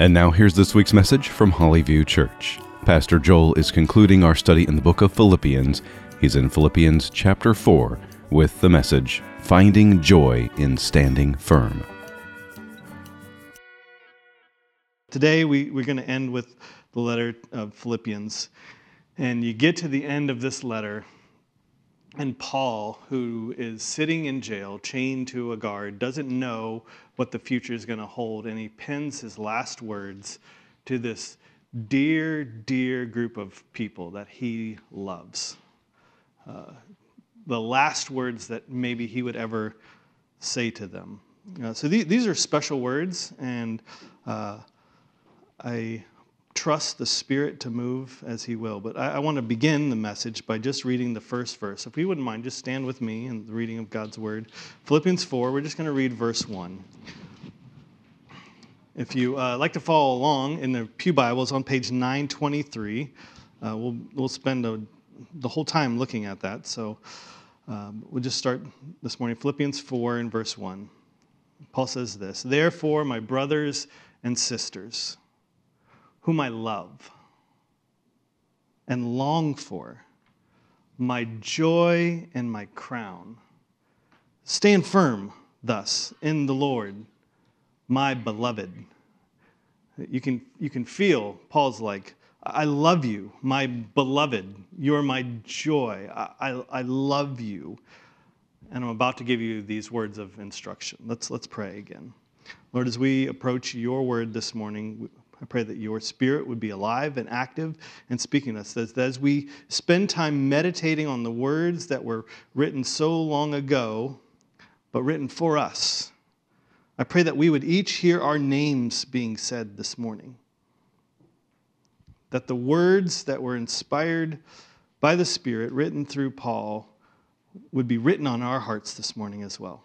And now here's this week's message from Hollyview Church. Pastor Joel is concluding our study in the book of Philippians. He's in Philippians chapter 4 with the message Finding Joy in Standing Firm. Today we, we're going to end with the letter of Philippians. And you get to the end of this letter, and Paul, who is sitting in jail, chained to a guard, doesn't know what the future is going to hold. And he pens his last words to this dear, dear group of people that he loves. Uh, the last words that maybe he would ever say to them. Uh, so th- these are special words, and uh, I trust the Spirit to move as He will. But I, I want to begin the message by just reading the first verse. If you wouldn't mind, just stand with me in the reading of God's Word. Philippians 4, we're just going to read verse 1. If you uh, like to follow along in the Pew Bibles on page 923, uh, we'll, we'll spend a, the whole time looking at that. So um, we'll just start this morning. Philippians 4 and verse 1. Paul says this Therefore, my brothers and sisters, whom I love and long for, my joy and my crown. Stand firm thus in the Lord, my beloved. You can, you can feel Paul's like, I love you, my beloved. You're my joy. I, I, I love you. And I'm about to give you these words of instruction. Let's, let's pray again. Lord, as we approach your word this morning, I pray that your spirit would be alive and active and speaking to us. As we spend time meditating on the words that were written so long ago, but written for us, I pray that we would each hear our names being said this morning. That the words that were inspired by the Spirit, written through Paul, would be written on our hearts this morning as well.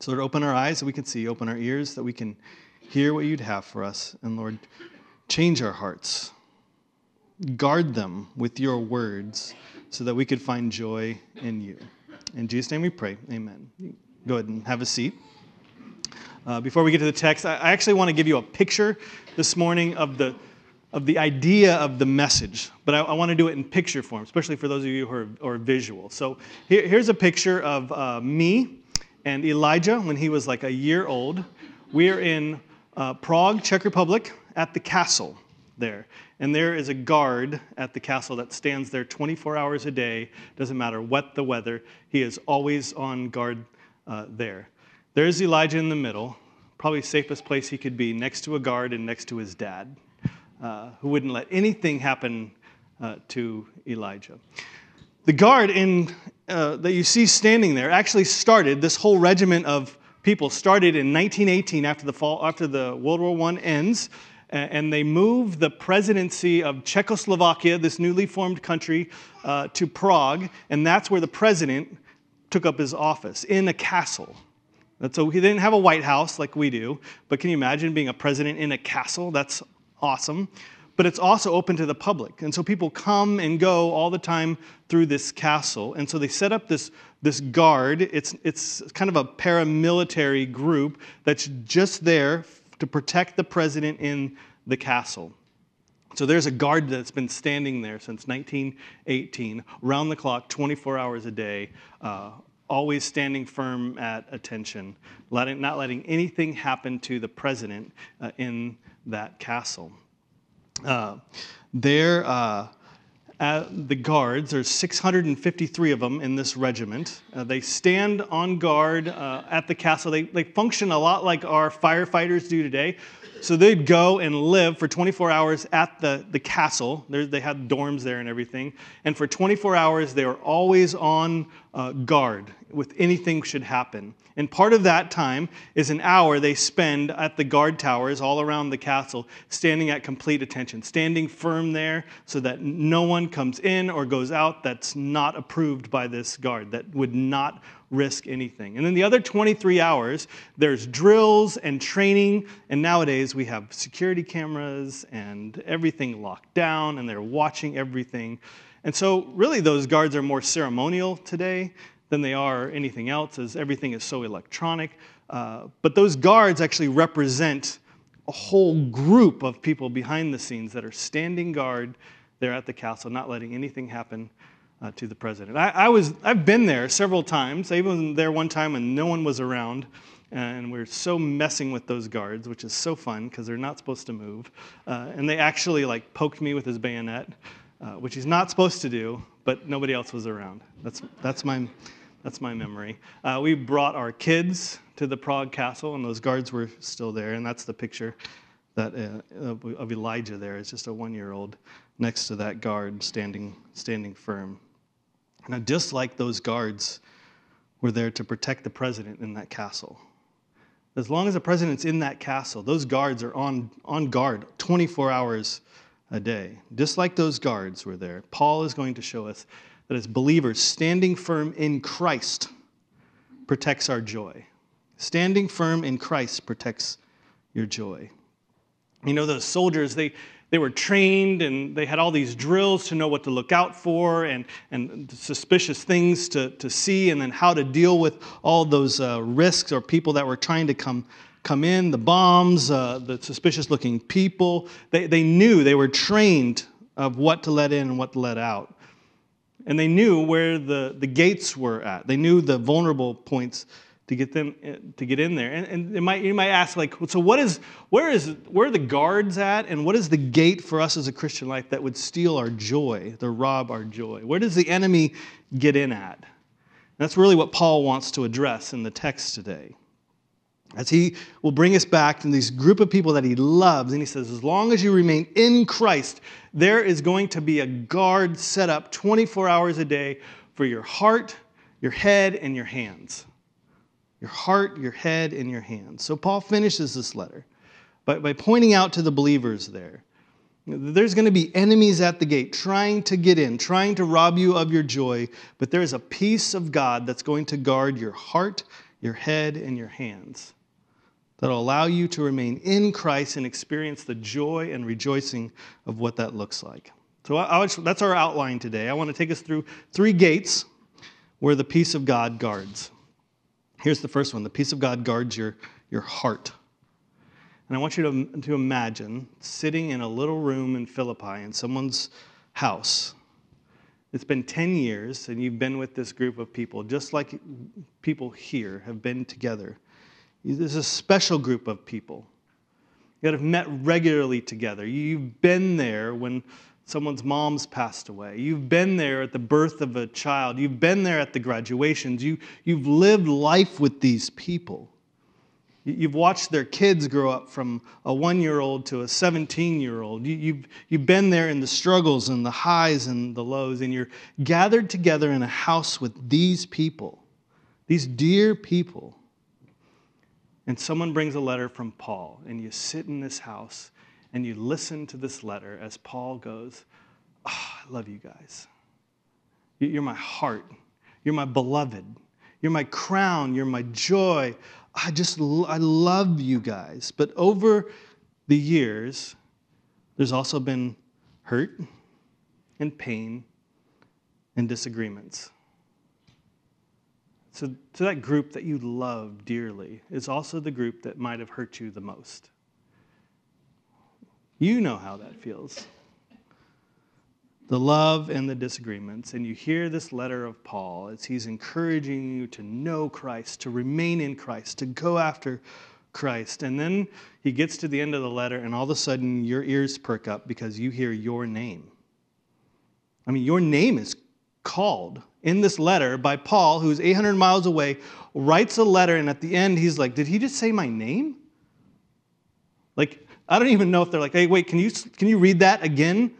So, Lord, open our eyes that we can see, open our ears that we can hear what you'd have for us. And Lord, change our hearts. Guard them with your words so that we could find joy in you. In Jesus' name we pray. Amen. Go ahead and have a seat. Uh, before we get to the text, I, actually want to give you a picture this morning of the of the idea of the message, but I, I, want to do it in picture form, especially for those of you who are, are visual. So here, here's a picture of uh, me and Elijah when he was like a year old. We're in uh, Prague, Czech Republic, at the castle there. And there is a guard at the castle that stands there 24 hours a day, doesn't matter what the weather, he is always on guard uh, there. There's Elijah in the middle, probably safest place he could be, next to a guard and next to his dad, uh, who wouldn't let anything happen uh, to Elijah. The guard in, uh, that you see standing there actually started this whole regiment of people started in 1918 after the, fall, after the World War I ends, and they moved the presidency of Czechoslovakia, this newly formed country, uh, to Prague, and that's where the president took up his office in a castle. So he didn't have a White House like we do, but can you imagine being a president in a castle? That's awesome. But it's also open to the public. And so people come and go all the time through this castle. And so they set up this this guard. It's, it's kind of a paramilitary group that's just there to protect the president in the castle. So there's a guard that's been standing there since 1918, round the clock, 24 hours a day, uh, always standing firm at attention, letting, not letting anything happen to the president uh, in that castle. Uh, there, uh, the guards, there's 653 of them in this regiment. Uh, they stand on guard uh, at the castle. They, they function a lot like our firefighters do today. So they'd go and live for 24 hours at the, the castle. There, they had dorms there and everything. And for 24 hours, they were always on uh, guard with anything should happen. And part of that time is an hour they spend at the guard towers all around the castle, standing at complete attention, standing firm there so that no one comes in or goes out that's not approved by this guard, that would not risk anything. And then the other 23 hours, there's drills and training, and nowadays we have security cameras and everything locked down, and they're watching everything. And so, really, those guards are more ceremonial today than they are anything else, as everything is so electronic. Uh, but those guards actually represent a whole group of people behind the scenes that are standing guard there at the castle, not letting anything happen uh, to the president. I, I, was, I've been there several times. I even was there one time when no one was around, and we are so messing with those guards, which is so fun because they're not supposed to move. Uh, and they actually like poked me with his bayonet, uh, which he's not supposed to do, but nobody else was around. That's, that's my that's my memory. Uh, we brought our kids to the Prague Castle, and those guards were still there. And that's the picture that uh, of Elijah there. It's just a one-year-old next to that guard, standing standing firm. Now, just like those guards were there to protect the president in that castle. As long as the president's in that castle, those guards are on, on guard 24 hours a day. Just like those guards were there, Paul is going to show us that as believers, standing firm in Christ protects our joy. Standing firm in Christ protects your joy. You know, those soldiers, they, they were trained and they had all these drills to know what to look out for and, and suspicious things to, to see, and then how to deal with all those uh, risks or people that were trying to come, come in the bombs, uh, the suspicious looking people. They, they knew, they were trained of what to let in and what to let out and they knew where the, the gates were at. They knew the vulnerable points to get them eh, to get in there. And, and might, you might ask, like, so what is where is where are the guards at, and what is the gate for us as a Christian life that would steal our joy, to rob our joy? Where does the enemy get in at? And that's really what Paul wants to address in the text today. As he will bring us back to this group of people that he loves, and he says, as long as you remain in Christ, there is going to be a guard set up 24 hours a day for your heart, your head, and your hands. Your heart, your head, and your hands. So Paul finishes this letter by, by pointing out to the believers there there's going to be enemies at the gate trying to get in, trying to rob you of your joy, but there is a peace of God that's going to guard your heart, your head, and your hands that'll allow you to remain in Christ and experience the joy and rejoicing of what that looks like. So I, I, that's our outline today. I want to take us through three gates where the peace of God guards. Here's the first one the peace of God guards your, your heart. And I want you to, to imagine sitting in a little room in Philippi in someone's house. It's been 10 years, and you've been with this group of people, just like people here have been together. There's a special group of people that have met regularly together. You've been there when someone's mom's passed away. You've been there at the birth of a child. You've been there at the graduations. You, you've lived life with these people. You've watched their kids grow up from a one year old to a 17 year old. You, you've, you've been there in the struggles and the highs and the lows, and you're gathered together in a house with these people, these dear people and someone brings a letter from Paul, and you sit in this house and you listen to this letter as Paul goes, oh, I love you guys. You're my heart. You're my beloved. You're my crown. You're my joy. I just, I love you guys. But over the years, there's also been hurt and pain and disagreements. So, to that group that you love dearly is also the group that might have hurt you the most. You know how that feels. The love and the disagreements. And you hear this letter of Paul as he's encouraging you to know Christ, to remain in Christ, to go after Christ. And then he gets to the end of the letter, and all of a sudden your ears perk up because you hear your name. I mean, your name is called in this letter by Paul, who's 800 miles away, writes a letter, and at the end, he's like, Did he just say my name? Like, I don't even know if they're like, Hey, wait, can you, can you read that again?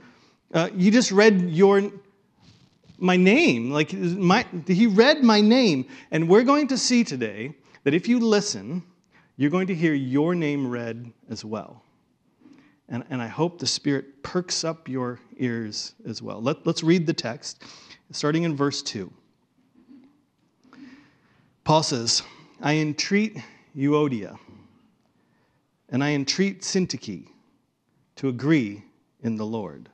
Uh, you just read your. my name. Like my, he read my name. And we're going to see today that if you listen, you're going to hear your name read as well. And, and I hope the Spirit perks up your ears as well. Let, let's read the text, starting in verse 2. Paul says, I entreat Euodia, and I entreat Syntyche to agree in the Lord.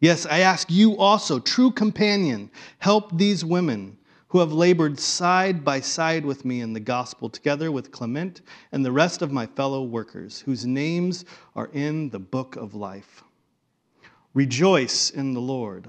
Yes, I ask you also, true companion, help these women who have labored side by side with me in the gospel, together with Clement and the rest of my fellow workers, whose names are in the book of life. Rejoice in the Lord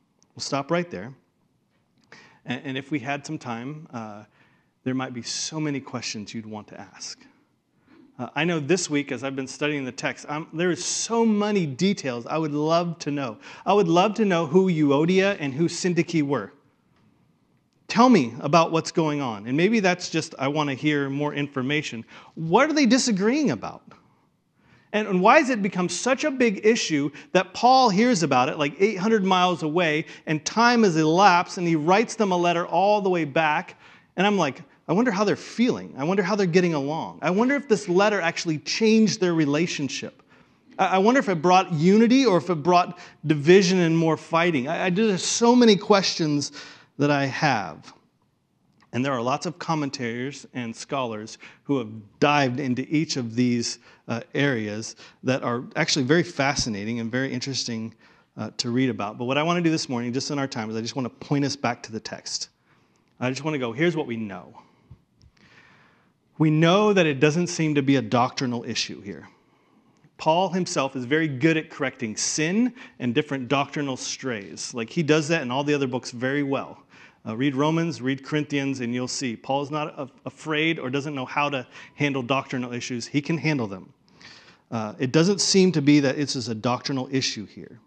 We'll stop right there. And, if we had some time, uh, there might be so many questions you'd want to ask. Uh, I know this week, as I've been studying the text, I'm, there is so many details I would love to know. I would love to know who Euodia and who Syntyche were. Tell me about what's going on. And maybe that's just, I want to hear more information. What are they disagreeing about? And, why has it become such a big issue that Paul hears about it like 800 miles away and time has elapsed and he writes them a letter all the way back? And I'm like, I wonder how they're feeling. I wonder how they're getting along. I wonder if this letter actually changed their relationship. I wonder if it brought unity or if it brought division and more fighting. I, I, there's so many questions that I have. And there are lots of commentators and scholars who have dived into each of these uh, areas that are actually very fascinating and very interesting uh, to read about. But what I want to do this morning, just in our time, is I just want to point us back to the text. I just want to go, here's what we know we know that it doesn't seem to be a doctrinal issue here. Paul himself is very good at correcting sin and different doctrinal strays. Like he does that in all the other books very well. Uh, read Romans, read Corinthians, and you'll see Paul is not a- afraid or doesn't know how to handle doctrinal issues. He can handle them. Uh, it doesn't seem to be that this is a doctrinal issue here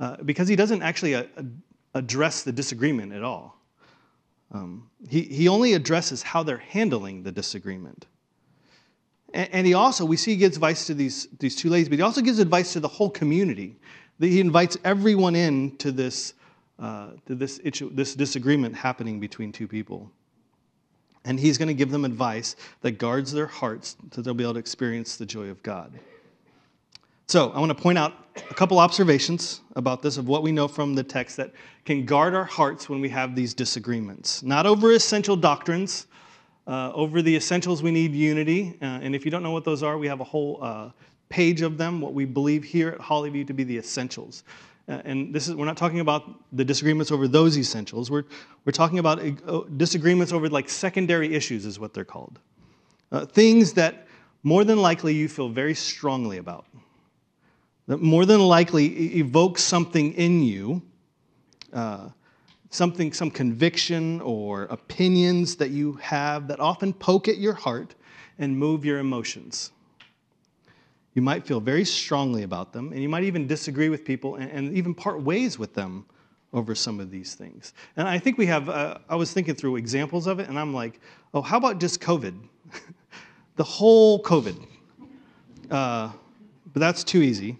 uh, because he doesn't actually uh, address the disagreement at all. Um, he, he only addresses how they're handling the disagreement. And, and, he also, we see he gives advice to these, these two ladies, but he also gives advice to the whole community. He invites everyone in to this, uh, to this, this disagreement happening between two people. And he's going to give them advice that guards their hearts so they'll be able to experience the joy of God. So, I want to point out a couple observations about this of what we know from the text that can guard our hearts when we have these disagreements. Not over essential doctrines, uh, over the essentials we need unity. Uh, and if you don't know what those are, we have a whole uh, page of them, what we believe here at Hollyview to be the essentials. Uh, and this is, we're not talking about the disagreements over those essentials. We're, we're talking about uh, disagreements over like secondary issues, is what they're called. Uh, things that more than likely you feel very strongly about that more than likely evokes something in you, uh, something, some conviction or opinions that you have that often poke at your heart and move your emotions. You might feel very strongly about them, and you might even disagree with people and, and even part ways with them over some of these things. And I think we have, uh, I was thinking through examples of it, and I'm like, oh, how about just COVID? the whole COVID. Uh, but that's too easy.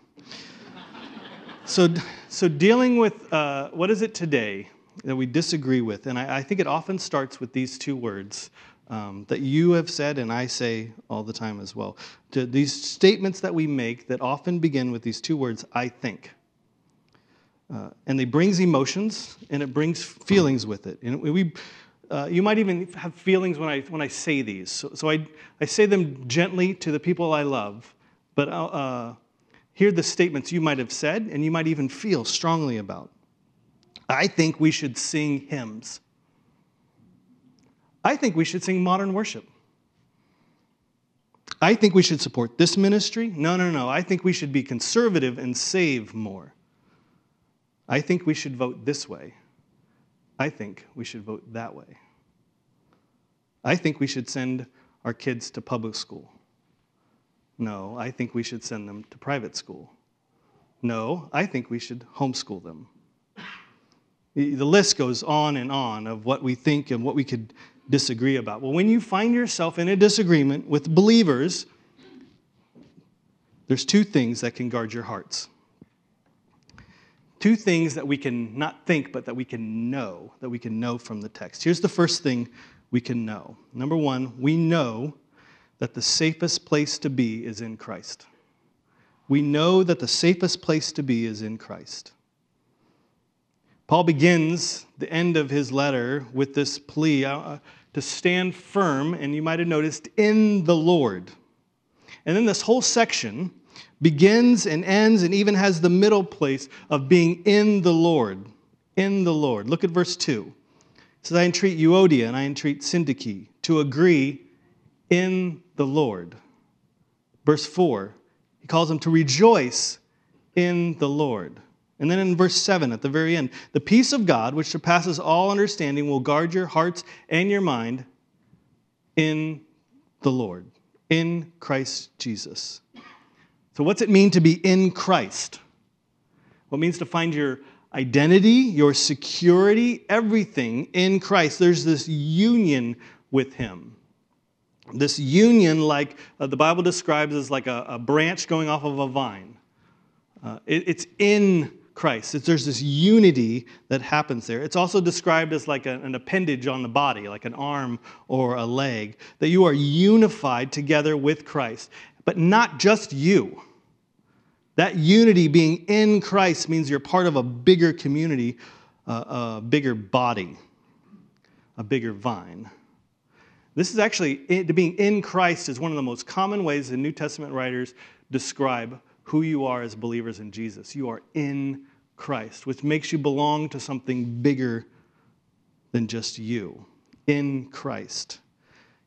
So, so dealing with uh, what is it today that we disagree with, and I, I think it often starts with these two words um, that you have said and I say all the time as well. To these statements that we make that often begin with these two words, I think. Uh, and it brings emotions and it brings feelings with it. And we, uh, you might even have feelings when I, when I say these. So, so I, I say them gently to the people I love, but uh, uh hear the statements you might have said and you might even feel strongly about. I think we should sing hymns. I think we should sing modern worship. I think we should support this ministry. No, no, no. I think we should be conservative and save more. I think we should vote this way. I think we should vote that way. I think we should send our kids to public school. No, I think we should send them to private school. No, I think we should homeschool them. The list goes on and on of what we think and what we could disagree about. Well, when you find yourself in a disagreement with believers, there's two things that can guard your hearts. Two things that we can not think, but that we can know, that we can know from the text. Here's the first thing we can know. Number one, we know that the safest place to be is in Christ. We know that the safest place to be is in Christ. Paul begins the end of his letter with this plea uh, to stand firm, and you might have noticed, in the Lord. And then this whole section begins and ends and even has the middle place of being in the Lord. In the Lord. Look at verse 2. It says, I entreat Euodia and I entreat Syntyche to agree in the Lord. Verse 4, he calls them to rejoice in the Lord. And then in verse 7 at the very end, the peace of God, which surpasses all understanding, will guard your hearts and your mind in the Lord, in Christ Jesus. So, what's it mean to be in Christ? What means to find your identity, your security, everything in Christ. There's this union with Him. This union, like uh, the Bible describes as like a, a, branch going off of a vine. Uh, it, it's in Christ. It's, there's this unity that happens there. It's also described as like a, an appendage on the body, like an arm or a leg, that you are unified together with Christ. But not just you. That unity being in Christ means you're part of a bigger community, uh, a bigger body, a bigger vine. This is actually, being in Christ is one of the most common ways the New Testament writers describe who you are as believers in Jesus. You are in Christ, which makes you belong to something bigger than just you. In Christ.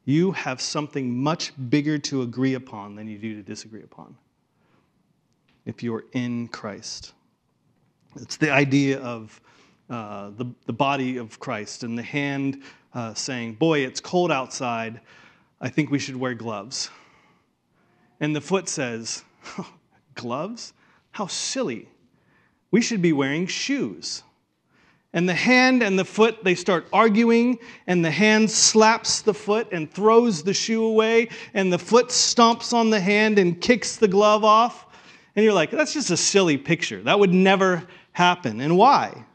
You have something much bigger to agree upon than you do to disagree upon. If you are in Christ, it's the idea of uh, the, the body of Christ and the hand uh, saying, Boy, it's cold outside. I think we should wear gloves. And the foot says, gloves? How silly. We should be wearing shoes. And the hand and the foot, they start arguing, and the hand slaps the foot and throws the shoe away, and the foot stomps on the hand and kicks the glove off. And you're like, that's just a silly picture. That would never happen. And why?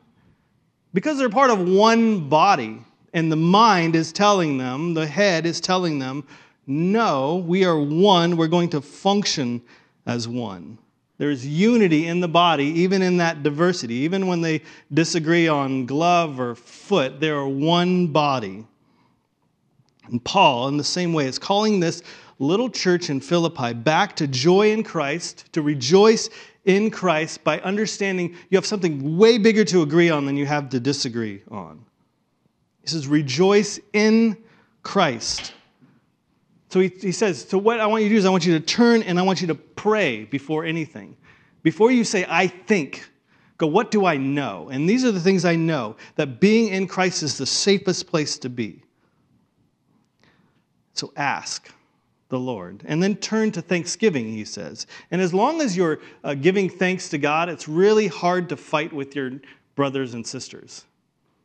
Because they're part of one body, and the mind is telling them, the head is telling them, no, we are one. We're going to function as one. There's unity in the body, even in that diversity. Even when they disagree on glove or foot, they are one body. And Paul, in the same way, is calling this little church in Philippi back to joy in Christ, to rejoice in Christ by understanding you have something way bigger to agree on than you have to disagree on. He says, Rejoice in Christ. So he, he says, So what I want you to do is I want you to turn and I want you to pray before anything. Before you say, I think, go, What do I know? And these are the things I know that being in Christ is the safest place to be. So ask the Lord. And then turn to thanksgiving, he says. And as long as you're uh, giving thanks to God, it's really hard to fight with your brothers and sisters.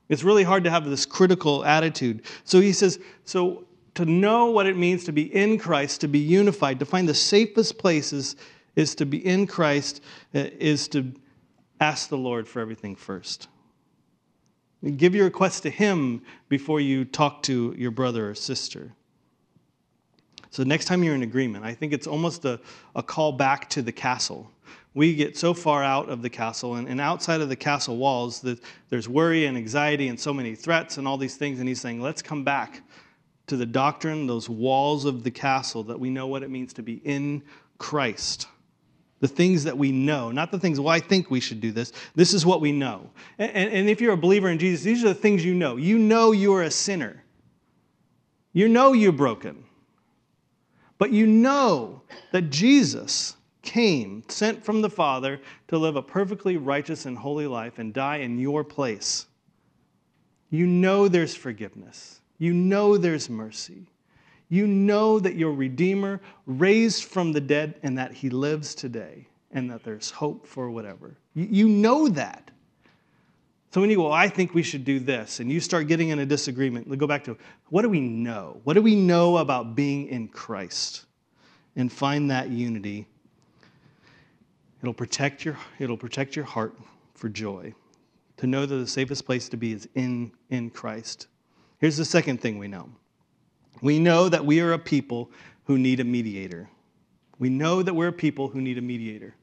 It's really hard to have this critical attitude. So he says, so to know what it means to be in Christ, to be unified, to find the safest places is to be in Christ, uh, is to ask the Lord for everything first. Give your request to Him before you talk to your brother or sister. So, next time you're in agreement, I think it's almost a, a call back to the castle. We get so far out of the castle, and, and outside of the castle walls, that there's worry and anxiety and so many threats and all these things. And he's saying, let's come back to the doctrine, those walls of the castle, that we know what it means to be in Christ. The things that we know, not the things, well, I think we should do this. This is what we know. And, and, and if you're a believer in Jesus, these are the things you know. You know you're a sinner, you know you're broken. But you know that Jesus came, sent from the Father, to live a perfectly righteous and holy life and die in your place. You know there's forgiveness. You know there's mercy. You know that your Redeemer raised from the dead and that he lives today and that there's hope for whatever. You, know that. So when you go, well, I think we should do this, and you start getting in a disagreement, go back to what do we know? What do we know about being in Christ? And find that unity. It'll protect your, it'll protect your heart for joy. To know that the safest place to be is in, in Christ. Here's the second thing we know. We know that we are a people who need a mediator. We know that we're a people who need a mediator.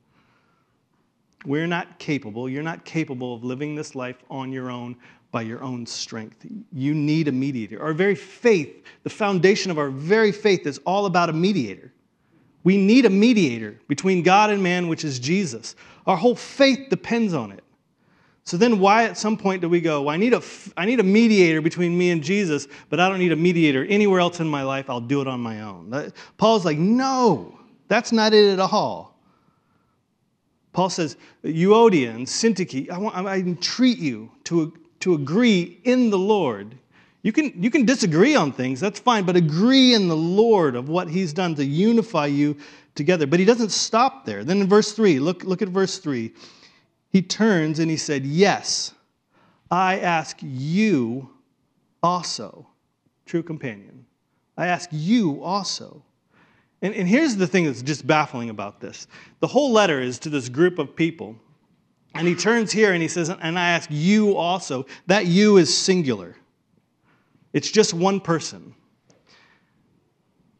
We're not capable, you're not capable of living this life on your own by your own strength. You need a mediator. Our very faith, the foundation of our very faith, is all about a mediator. We need a mediator between God and man, which is Jesus. Our whole faith depends on it. So then, why at some point do we go, well, I, need a, I need a mediator between me and Jesus, but I don't need a mediator anywhere else in my life. I'll do it on my own. Paul's like, no, that's not it at all. Paul says, Euodia and Syntyche, I, want, I entreat you to, to agree in the Lord. You can, you can disagree on things, that's fine, but agree in the Lord of what he's done to unify you together. But he doesn't stop there. Then in verse 3, look, look at verse 3. He turns and he said, Yes, I ask you also, true companion. I ask you also. And, and here's the thing that's just baffling about this the whole letter is to this group of people. And he turns here and he says, And I ask you also. That you is singular, it's just one person.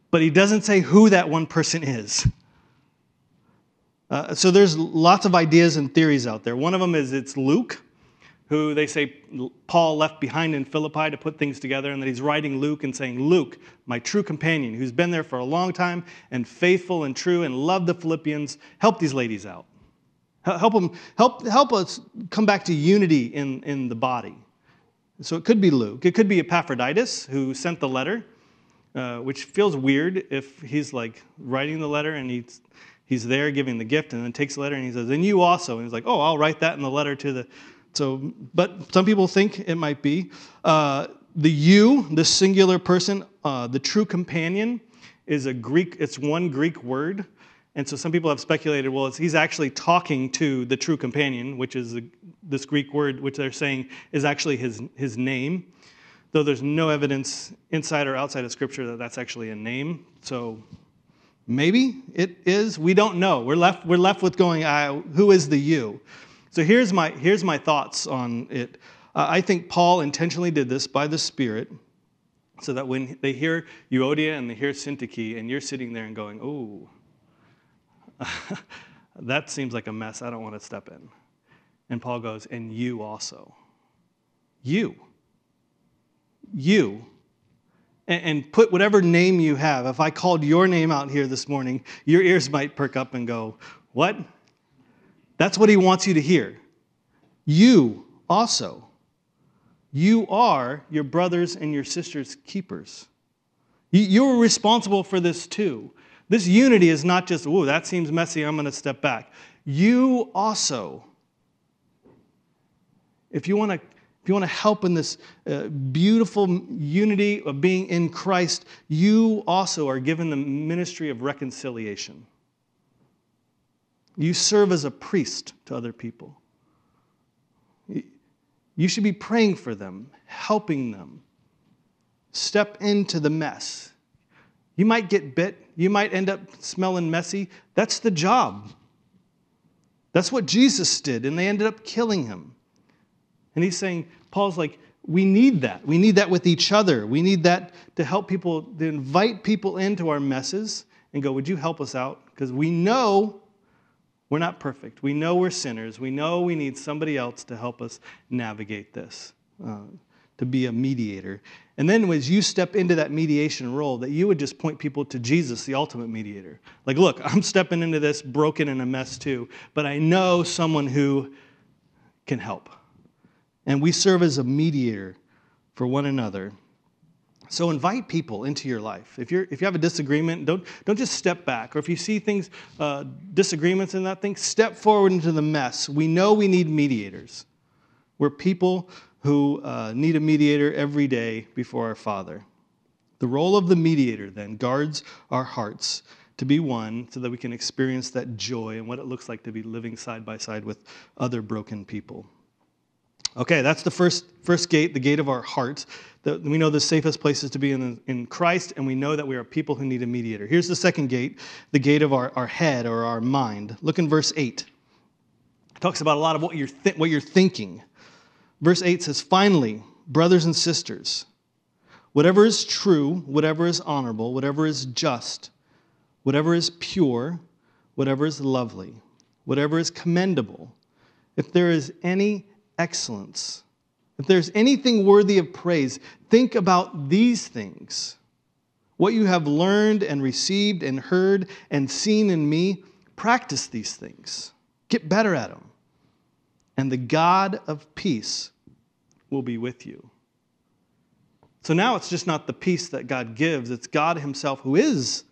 But he doesn't say who that one person is. Uh, so there's lots of ideas and theories out there. One of them is it's Luke who they say Paul left behind in Philippi to put things together, and that he's writing Luke and saying, Luke, my true companion, who's been there for a long time and faithful and true and loved the Philippians, help these ladies out. Help them, help, help us come back to unity in, in the body. So it could be Luke. It could be Epaphroditus who sent the letter, uh, which feels weird if he's like writing the letter and he's, he's there giving the gift and then takes the letter and he says, and you also. And he's like, oh, I'll write that in the letter to the, so, but some people think it might be. Uh, the you, the singular person, uh, the true companion, is a Greek, it's one Greek word. And so some people have speculated, well, he's actually talking to the true companion, which is this Greek word, which they're saying is actually his, his name. Though there's no evidence inside or outside of Scripture that that's actually a name. So maybe it is. We don't know. We're left, we're left with going, who is the you? So here's my, here's my thoughts on it. Uh, I think Paul intentionally did this by the Spirit so that when they hear Euodia and they hear Syntyche, and you're sitting there and going, oh, that seems like a mess. I don't want to step in. And Paul goes, and you also. You. You. And, put whatever name you have. If I called your name out here this morning, your ears might perk up and go, what? That's what he wants you to hear. You also. You are your brothers and your sisters' keepers. You're responsible for this too. This unity is not just, oh, that seems messy, I'm going to step back. You also, if you want to if you want to help in this uh, beautiful unity of being in Christ, you also are given the ministry of reconciliation. You serve as a priest to other people. You should be praying for them, helping them. Step into the mess. You might get bit, you might end up smelling messy. That's the job. That's what Jesus did, and they ended up killing him. And he's saying, Paul's like, we need that. We need that with each other. We need that to help people, to invite people into our messes and go, Would you help us out? Because we know we're not perfect. We know we're sinners. We know we need somebody else to help us navigate this, uh, to be a mediator. And then as you step into that mediation role, that you would just point people to Jesus, the ultimate mediator. Like, look, I'm stepping into this broken and a mess too, but I know someone who can help. And we serve as a mediator for one another. So invite people into your life. If, you're, if you have a disagreement, don't, don't just step back. Or if you see things, uh, disagreements in that thing, step forward into the mess. We know we need mediators. We're people who uh, need a mediator every day before our Father. The role of the mediator then guards our hearts to be one so that we can experience that joy and what it looks like to be living side by side with other broken people. Okay, that's the first, first gate, the gate of our heart. The, we know the safest place is to be in, in Christ, and we know that we are people who need a mediator. Here's the second gate, the gate of our, our head or our mind. Look in verse 8. It talks about a lot of what you're, th- what you're thinking. Verse 8 says, Finally, brothers and sisters, whatever is true, whatever is honorable, whatever is just, whatever is pure, whatever is lovely, whatever is commendable, if there is any excellence, if there's anything worthy of praise, think about these things. What you have learned and received and heard and seen in me, practice these things. Get better at them. And the God of peace will be with you. So now it's just not the peace that God gives, it's God Himself who is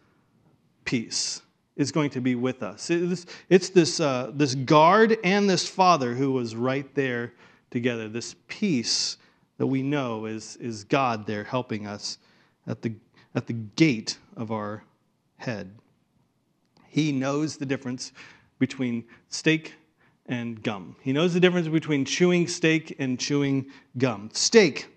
peace is going to be with us. It's this, uh, this guard and this father who was right there together. This peace that we know is, is God there helping us at the, at the gate of our head. He knows the difference between steak and gum. He knows the difference between chewing steak and chewing gum. Steak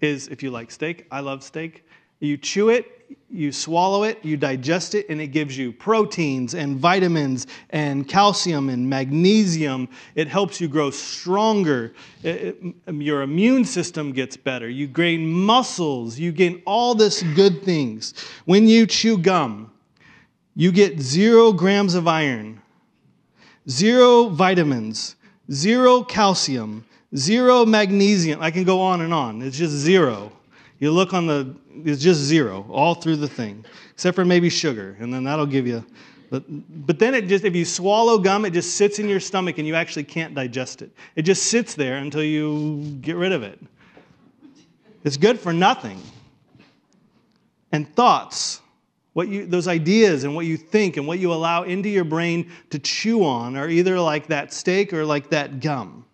is, if you like steak, I love steak. You chew it, you swallow it, you digest it, and it gives you proteins and vitamins and calcium and magnesium. It helps you grow stronger. It, it, your immune system gets better. You gain muscles. You gain all this good things. When you chew gum, you get zero grams of iron, zero vitamins, zero calcium, zero magnesium. I can go on and on. It's just zero. You look on the, it's just zero all through the thing, except for maybe sugar, and then that'll give you. But, but then it just, if you swallow gum, it just sits in your stomach and you actually can't digest it. It just sits there until you get rid of it. It's good for nothing. And thoughts, what you, those ideas and what you think and what you allow into your brain to chew on are either like that steak or like that gum.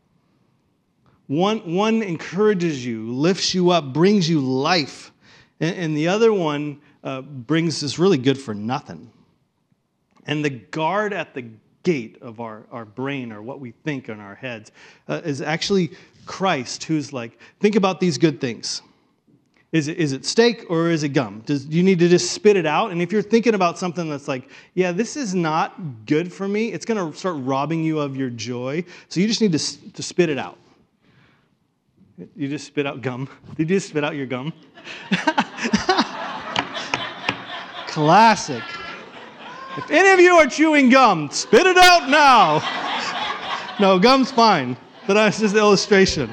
One, one encourages you, lifts you up, brings you life, and, and the other one uh, brings us really good for nothing. And the guard at the gate of our, our brain or what we think in our heads uh, is actually Christ, who's like, think about these good things. Is it, is it steak or is it gum? Does you need to just spit it out? And if you're thinking about something that's like, yeah, this is not good for me, it's going to start robbing you of your joy. So you just need to, to spit it out. You just spit out gum. Did you just spit out your gum? Classic. If any of you are chewing gum, spit it out now. no, gum's fine, but that's just an illustration.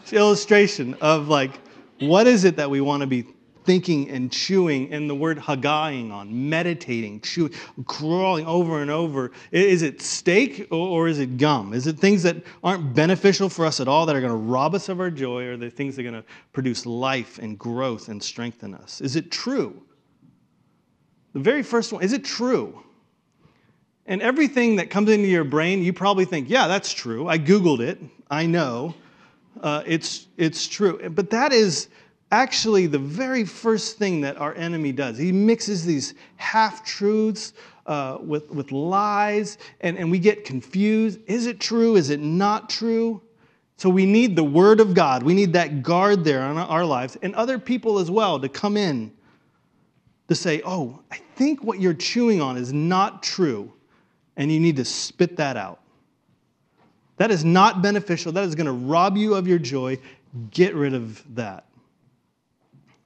It's an illustration of like, what is it that we want to be thinking and chewing and the word hagaying on, meditating, chewing, crawling over and over. Is it steak or is it gum? Is it things that aren't beneficial for us at all that are going to rob us of our joy or they things that are going to produce life and growth and strengthen us? Is it true? The very first one, is it true? And everything that comes into your brain, you probably think, yeah, that's true. I Googled it. I know. Uh, it's, it's true. But that is actually the very first thing that our enemy does. He mixes these half truths uh, with, with lies, and, and we get confused. Is it true? Is it not true? So we need the Word of God. We need that guard there on our lives and other people as well to come in to say, oh, I think what you're chewing on is not true, and you need to spit that out. That is not beneficial. That is going to rob you of your joy. Get rid of that.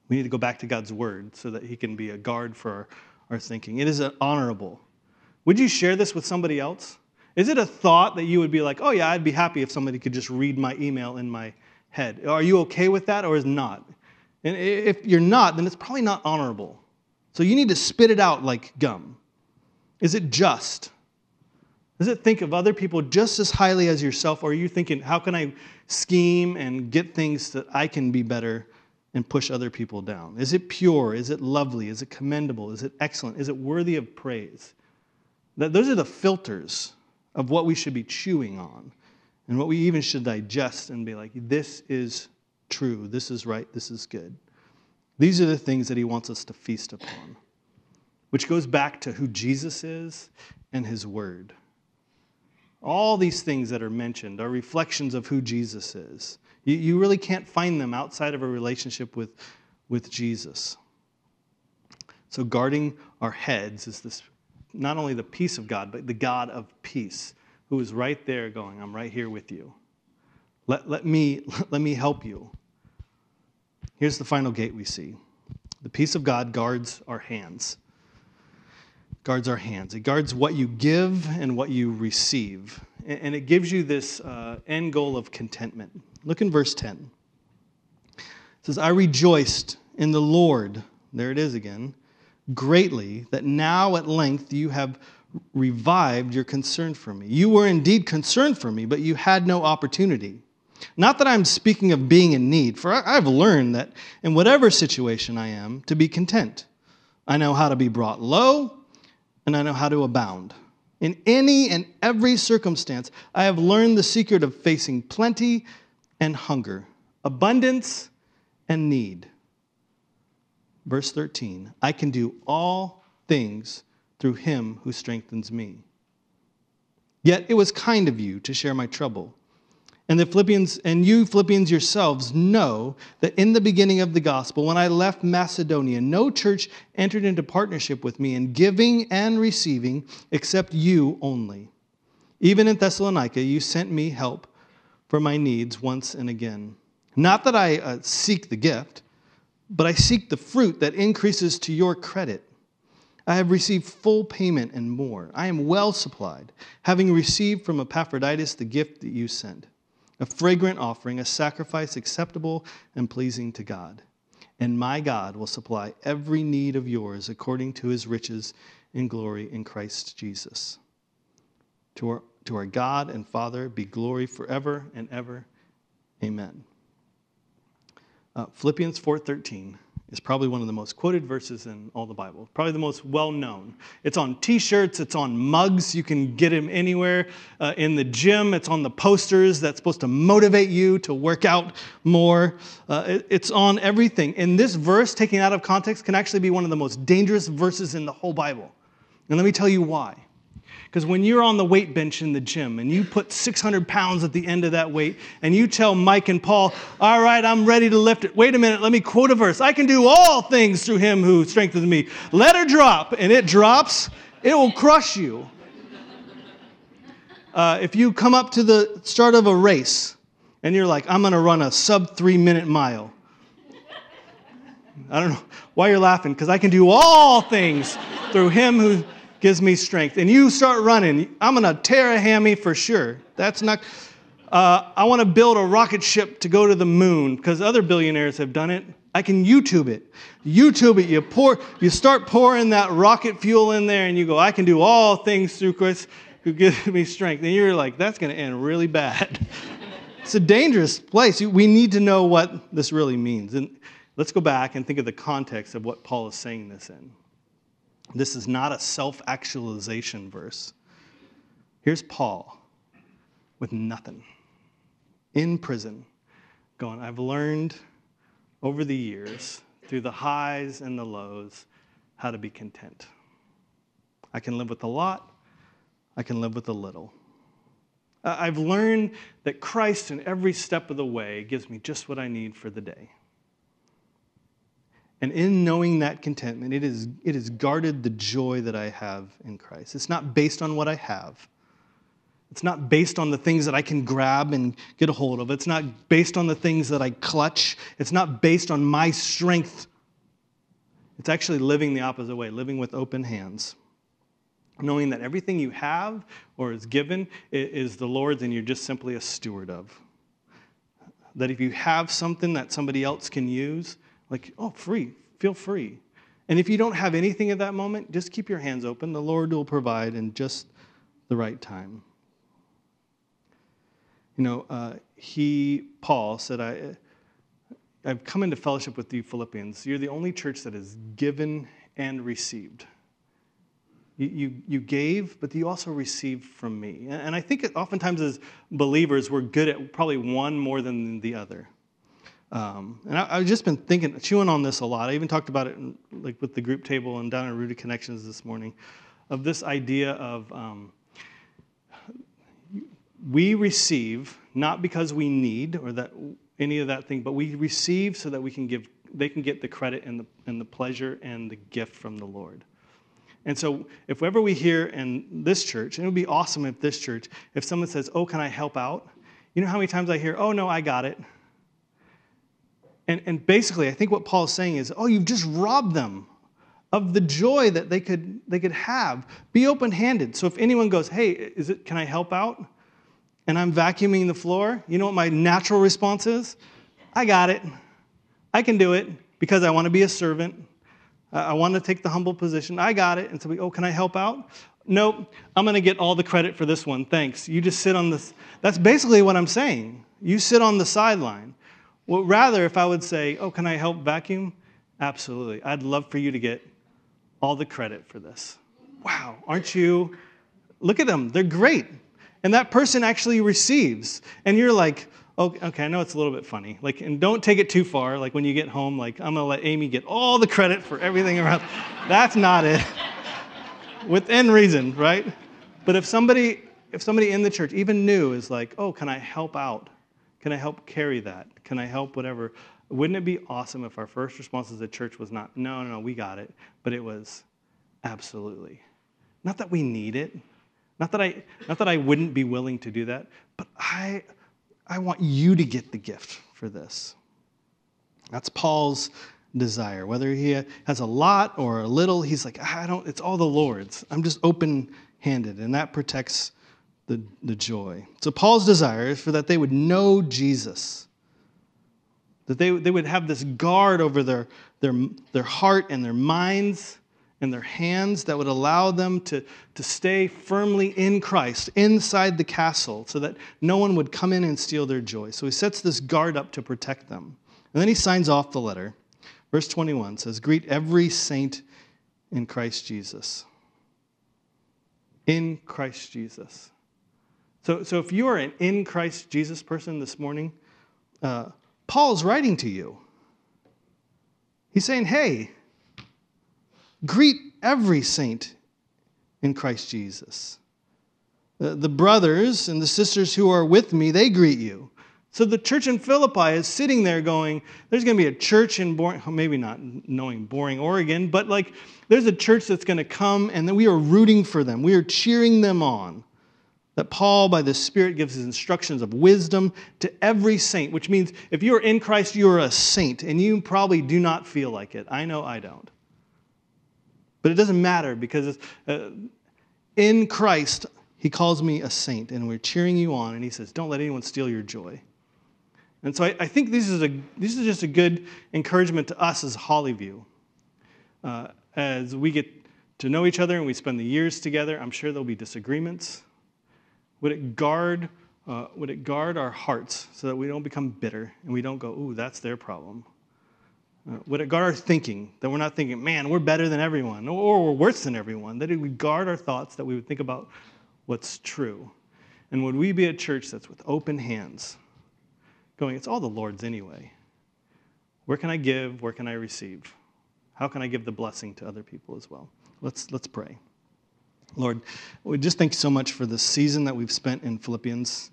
We need to go back to God's word so that He can be a guard for our, our thinking. It is honorable. Would you share this with somebody else? Is it a thought that you would be like, oh, yeah, I'd be happy if somebody could just read my email in my head? Are you okay with that or is not? And if you're not, then it's probably not honorable. So you need to spit it out like gum. Is it just? Does it think of other people just as highly as yourself, or are you thinking, how can I scheme and get things that I can be better and push other people down? Is it pure? Is it lovely? Is it commendable? Is it excellent? Is it worthy of praise? That, those are the filters of what we should be chewing on and what we even should digest and be like, this is true, this is right, this is good. These are the things that he wants us to feast upon, which goes back to who Jesus is and his word. All these things that are mentioned are reflections of who Jesus is. You, you really can't find them outside of a relationship with, with Jesus. So, guarding our heads is this not only the peace of God, but the God of peace, who is right there going, I'm right here with you. Let, let, me, let me help you. Here's the final gate we see the peace of God guards our hands. Guards our hands. It guards what you give and what you receive. And it gives you this uh, end goal of contentment. Look in verse 10. It says, I rejoiced in the Lord. There it is again greatly that now at length you have revived your concern for me. You were indeed concerned for me, but you had no opportunity. Not that I'm speaking of being in need, for I've learned that in whatever situation I am, to be content. I know how to be brought low, and I know how to abound. In any and every circumstance, I have learned the secret of facing plenty and hunger, abundance and need. Verse 13 I can do all things through him who strengthens me. Yet it was kind of you to share my trouble. And the Philippians and you Philippians yourselves know that in the beginning of the gospel when I left Macedonia no church entered into partnership with me in giving and receiving except you only. Even in Thessalonica you sent me help for my needs once and again. Not that I uh, seek the gift but I seek the fruit that increases to your credit. I have received full payment and more. I am well supplied, having received from Epaphroditus the gift that you sent, a fragrant offering, a sacrifice acceptable and pleasing to God. And my God will supply every need of yours according to his riches in glory in Christ Jesus. To our, to our God and Father be glory forever and ever. Amen. Uh, Philippians 4:13 is probably one of the most quoted verses in all the Bible. Probably the most well known. It's on T-shirts. It's on mugs. You can get them anywhere. Uh, in the gym, it's on the posters that's supposed to motivate you to work out more. Uh, it, it's on everything. And this verse, taken out of context, can actually be one of the most dangerous verses in the whole Bible. And let me tell you why. Because when you're on the weight bench in the gym and you put 600 pounds at the end of that weight and you tell Mike and Paul, All right, I'm ready to lift it. Wait a minute, let me quote a verse. I can do all things through him who strengthens me. Let her drop. And it drops, it will crush you. Uh, if you come up to the start of a race and you're like, I'm going to run a sub three minute mile. I don't know why you're laughing, because I can do all things through him who gives me strength. And you start running, I'm going to tear a hammy for sure. That's not. Uh, I want to build a rocket ship to go to the moon because other billionaires have done it. I can YouTube it. YouTube it. You pour, you start pouring that rocket fuel in there, and you go, I can do all things through Christ who gives me strength. And you're like, that's going to end really bad. it's a dangerous place. We need to know what this really means. And let's go back and think of the context of what Paul is saying this in. This is not a self actualization verse. Here's Paul with nothing in prison, going, I've learned over the years, through the highs and the lows, how to be content. I can live with a lot, I can live with a little. I've learned that Christ, in every step of the way, gives me just what I need for the day. And in knowing that contentment, it is, it is guarded the joy that I have in Christ. It's not based on what I have. It's not based on the things that I can grab and get a hold of. It's not based on the things that I clutch. It's not based on my strength. It's actually living the opposite way, living with open hands. Knowing that everything you have or is given is the Lord's and you're just simply a steward of. That if you have something that somebody else can use, like, oh, free, feel free. And if you don't have anything at that moment, just keep your hands open. The Lord will provide in just the right time. You know, uh, he, Paul, said, I, I've come into fellowship with you, Philippians. You're the only church that has given and received. You, you, gave, but you also received from me. And I think oftentimes as believers, we're good at probably one more than the other. Um, and I, have just been thinking, chewing on this a lot. I even talked about it in, like with the group table and down at Rooted Connections this morning, of this idea of um, we receive not because we need or that any of that thing, but we receive so that we can give. They can get the credit and the and the pleasure and the gift from the Lord. And so, if ever we hear in this church, and it would be awesome if this church, if someone says, "Oh, can I help out?" You know how many times I hear, "Oh no, I got it." And, and basically, I think what Paul is saying is, oh, you've just robbed them of the joy that they could, they could have. Be open handed. So if anyone goes, hey, is it, can I help out? And I'm vacuuming the floor, you know what my natural response is? I got it. I can do it because I want to be a servant. I want to take the humble position. I got it. And so we, oh, can I help out? Nope, I'm going to get all the credit for this one. Thanks. You just sit on this. That's basically what I'm saying. You sit on the sideline. Well, rather, if I would say, Oh, can I help vacuum? Absolutely. I'd love for you to get all the credit for this. Wow, aren't you? Look at them, they're great. And that person actually receives. And you're like, okay, okay, I know it's a little bit funny. Like, and don't take it too far. Like when you get home, like I'm gonna let Amy get all the credit for everything around. That's not it. Within reason, right? But if somebody, if somebody in the church, even new, is like, oh, can I help out? Can I help carry that? Can I help whatever? Wouldn't it be awesome if our first response as a church was not, no, no, no, we got it, but it was absolutely. Not that we need it, not that I, not that I wouldn't be willing to do that, but I, I want you to get the gift for this. That's Paul's desire. Whether he has a lot or a little, he's like, I don't, it's all the Lord's. I'm just open handed, and that protects the, the joy. So, Paul's desire is for that they would know Jesus, that they, they would have this guard over their, their, their heart and their minds and their hands that would allow them to, to stay firmly in Christ inside the castle so that no one would come in and steal their joy. So, he sets this guard up to protect them. And then he signs off the letter. Verse 21 says, Greet every saint in Christ Jesus. In Christ Jesus. So, so if you are an in Christ Jesus person this morning, uh, Paul's writing to you. He's saying, hey, greet every saint in Christ Jesus. The, the brothers and the sisters who are with me, they greet you. So the church in Philippi is sitting there going, there's going to be a church in boring, maybe not knowing boring Oregon, but like there's a church that's going to come and we are rooting for them. We are cheering them on that Paul, by the Spirit, gives his instructions of wisdom to every saint, which means if you are in Christ, you are a saint, and you probably do not feel like it. I know I don't. But it doesn't matter because uh, in Christ, he calls me a saint, and we're cheering you on, and he says, Don't let anyone steal your joy. And so I, I think this is, a, this is just a good encouragement to us as Hollyview. Uh, as we get to know each other and we spend the years together, I'm sure there'll be disagreements. Would it guard, uh, would it guard our hearts so that we don't become bitter and we don't go, ooh, that's their problem? Uh, would it guard our thinking that we're not thinking, man, we're better than everyone or we're worse than everyone? That it would guard our thoughts, that we would think about what's true. And would we be a church that's with open hands, going, it's all the Lord's anyway? Where can I give? Where can I receive? How can I give the blessing to other people as well? Let's, let's pray. Lord, we just thank you so much for the season that we've spent in Philippians.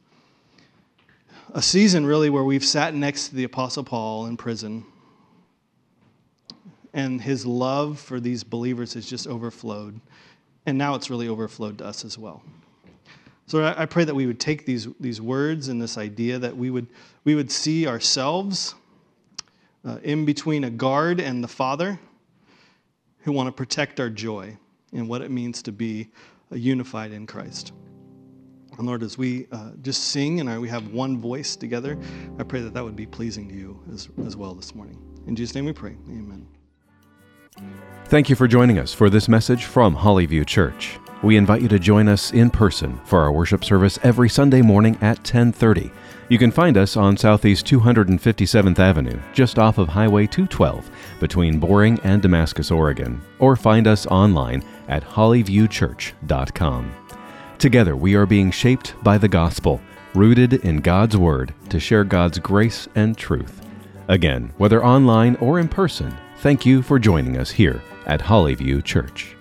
A season, really, where we've sat next to the Apostle Paul in prison. And his love for these believers has just overflowed. And now it's really overflowed to us as well. So I pray that we would take these, these words and this idea that we would, we would see ourselves uh, in between a guard and the Father who want to protect our joy and what it means to be unified in Christ. And Lord, as we uh, just sing and we have one voice together, I pray that that would be pleasing to you as, as well this morning. In Jesus' name we pray. Amen. Thank you for joining us for this message from Hollyview Church. We invite you to join us in person for our worship service every Sunday morning at 1030. You can find us on Southeast 257th Avenue, just off of Highway 212, between Boring and Damascus, Oregon, or find us online at hollyviewchurch.com. Together, we are being shaped by the gospel, rooted in God's Word to share God's grace and truth. Again, whether online or in person, thank you for joining us here at Hollyview Church.